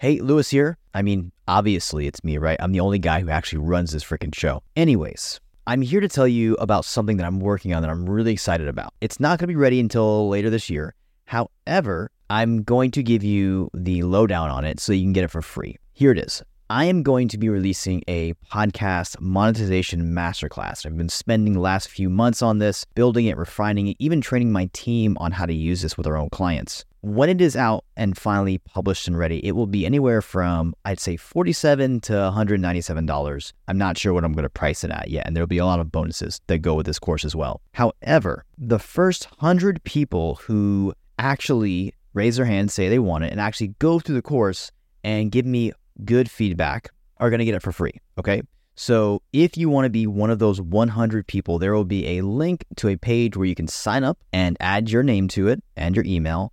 Hey, Luis here. I mean, obviously it's me, right? I'm the only guy who actually runs this freaking show. Anyways, I'm here to tell you about something that I'm working on that I'm really excited about. It's not going to be ready until later this year. However, I'm going to give you the lowdown on it so you can get it for free. Here it is. I am going to be releasing a podcast monetization masterclass. I've been spending the last few months on this, building it, refining it, even training my team on how to use this with our own clients. When it is out and finally published and ready, it will be anywhere from, I'd say, 47 to $197. I'm not sure what I'm going to price it at yet, and there'll be a lot of bonuses that go with this course as well. However, the first 100 people who actually raise their hand, say they want it, and actually go through the course and give me good feedback are going to get it for free. Okay. So if you want to be one of those 100 people, there will be a link to a page where you can sign up and add your name to it and your email.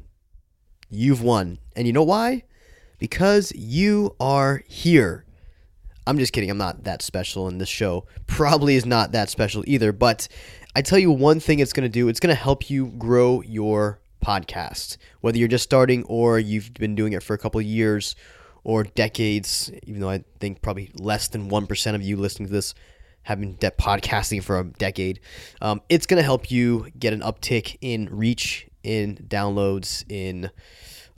You've won. And you know why? Because you are here. I'm just kidding. I'm not that special, and this show probably is not that special either. But I tell you one thing it's going to do it's going to help you grow your podcast. Whether you're just starting or you've been doing it for a couple of years or decades, even though I think probably less than 1% of you listening to this have been de- podcasting for a decade, um, it's going to help you get an uptick in reach, in downloads, in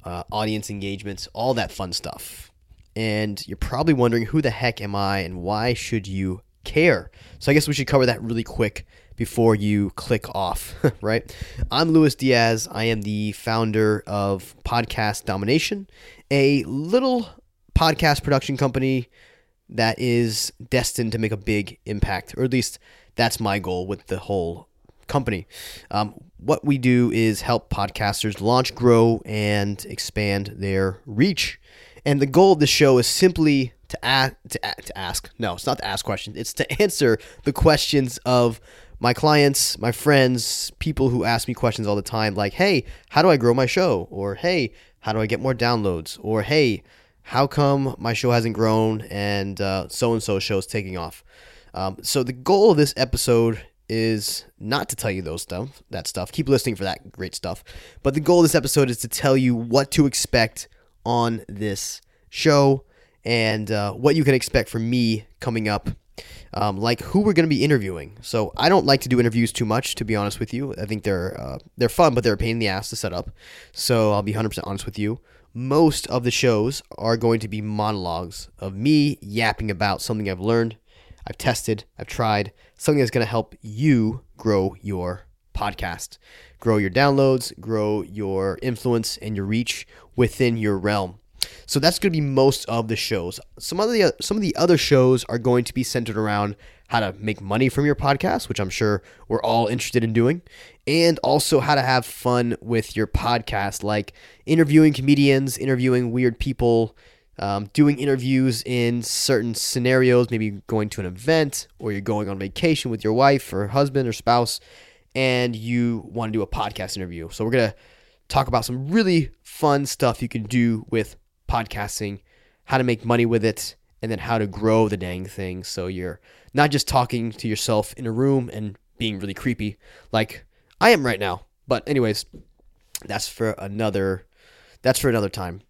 uh, audience engagements, all that fun stuff. And you're probably wondering who the heck am I and why should you care? So I guess we should cover that really quick before you click off, right? I'm Luis Diaz. I am the founder of Podcast Domination, a little podcast production company that is destined to make a big impact, or at least that's my goal with the whole company. Um, what we do is help podcasters launch, grow, and expand their reach. And the goal of the show is simply to, ask, to, to ask. No, it's not to ask questions. It's to answer the questions of my clients, my friends, people who ask me questions all the time, like, hey, how do I grow my show? Or, hey, how do I get more downloads? Or, hey, how come my show hasn't grown and so and so show is taking off? Um, so the goal of this episode is not to tell you those stuff, that stuff. Keep listening for that great stuff. But the goal of this episode is to tell you what to expect on this show and uh, what you can expect from me coming up um, like who we're going to be interviewing. So I don't like to do interviews too much, to be honest with you. I think they're uh, they're fun, but they're a pain in the ass to set up. So I'll be 100% honest with you. Most of the shows are going to be monologues of me yapping about something I've learned, I've tested, I've tried, something that's going to help you grow your podcast, grow your downloads, grow your influence and your reach within your realm. So that's going to be most of the shows. Some of the some of the other shows are going to be centered around how to make money from your podcast, which I'm sure we're all interested in doing, and also how to have fun with your podcast, like interviewing comedians, interviewing weird people, um, doing interviews in certain scenarios, maybe going to an event or you're going on vacation with your wife or husband or spouse, and you want to do a podcast interview. So we're gonna talk about some really fun stuff you can do with podcasting, how to make money with it, and then how to grow the dang thing so you're not just talking to yourself in a room and being really creepy like I am right now. But anyways, that's for another that's for another time.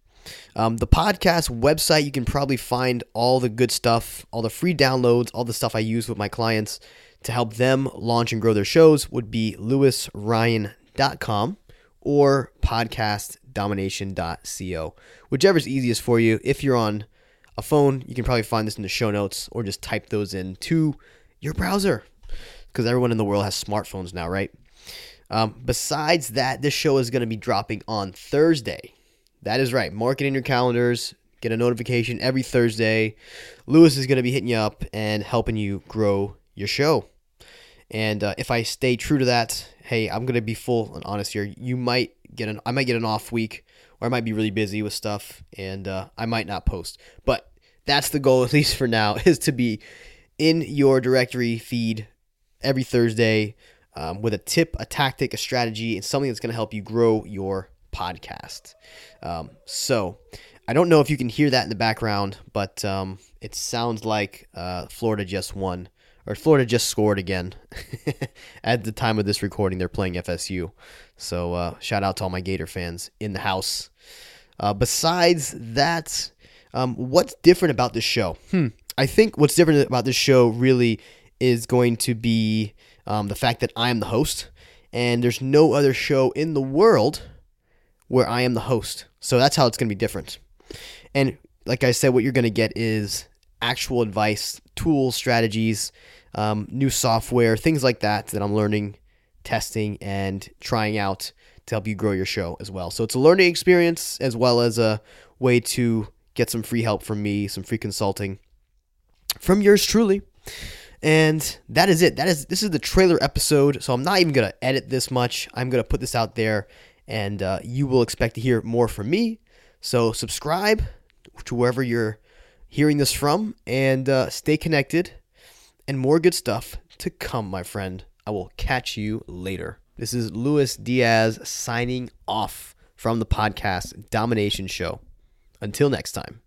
Um, the podcast website, you can probably find all the good stuff, all the free downloads, all the stuff I use with my clients to help them launch and grow their shows would be luisryan.com or podcastdomination.co, whichever is easiest for you. If you're on a phone, you can probably find this in the show notes or just type those in to your browser because everyone in the world has smartphones now, right? Um, besides that, this show is going to be dropping on Thursday. That is right. Mark it in your calendars. Get a notification every Thursday. Luis is going to be hitting you up and helping you grow your show. And uh, if I stay true to that, hey, I'm gonna be full and honest here. You might get an I might get an off week, or I might be really busy with stuff, and uh, I might not post. But that's the goal, at least for now, is to be in your directory feed every Thursday um, with a tip, a tactic, a strategy, and something that's going to help you grow your podcast. Um, so I don't know if you can hear that in the background, but um, it sounds like uh, Florida just won. Or Florida just scored again. At the time of this recording, they're playing FSU. So uh, shout out to all my Gator fans in the house. Uh, besides that, um, what's different about this show? Hmm. I think what's different about this show really is going to be um, the fact that I am the host, and there's no other show in the world where I am the host. So that's how it's going to be different. And like I said, what you're going to get is actual advice, tools, strategies, um, new software, things like that that I'm learning, testing, and trying out to help you grow your show as well. So it's a learning experience as well as a way to get some free help from me, some free consulting from yours truly. And that is it. That is this is the trailer episode. So I'm not even gonna edit this much. I'm gonna put this out there, and uh, you will expect to hear more from me. So subscribe to wherever you're hearing this from, and uh, stay connected. And more good stuff to come, my friend. I will catch you later. This is Luis Diaz signing off from the podcast Domination Show. Until next time.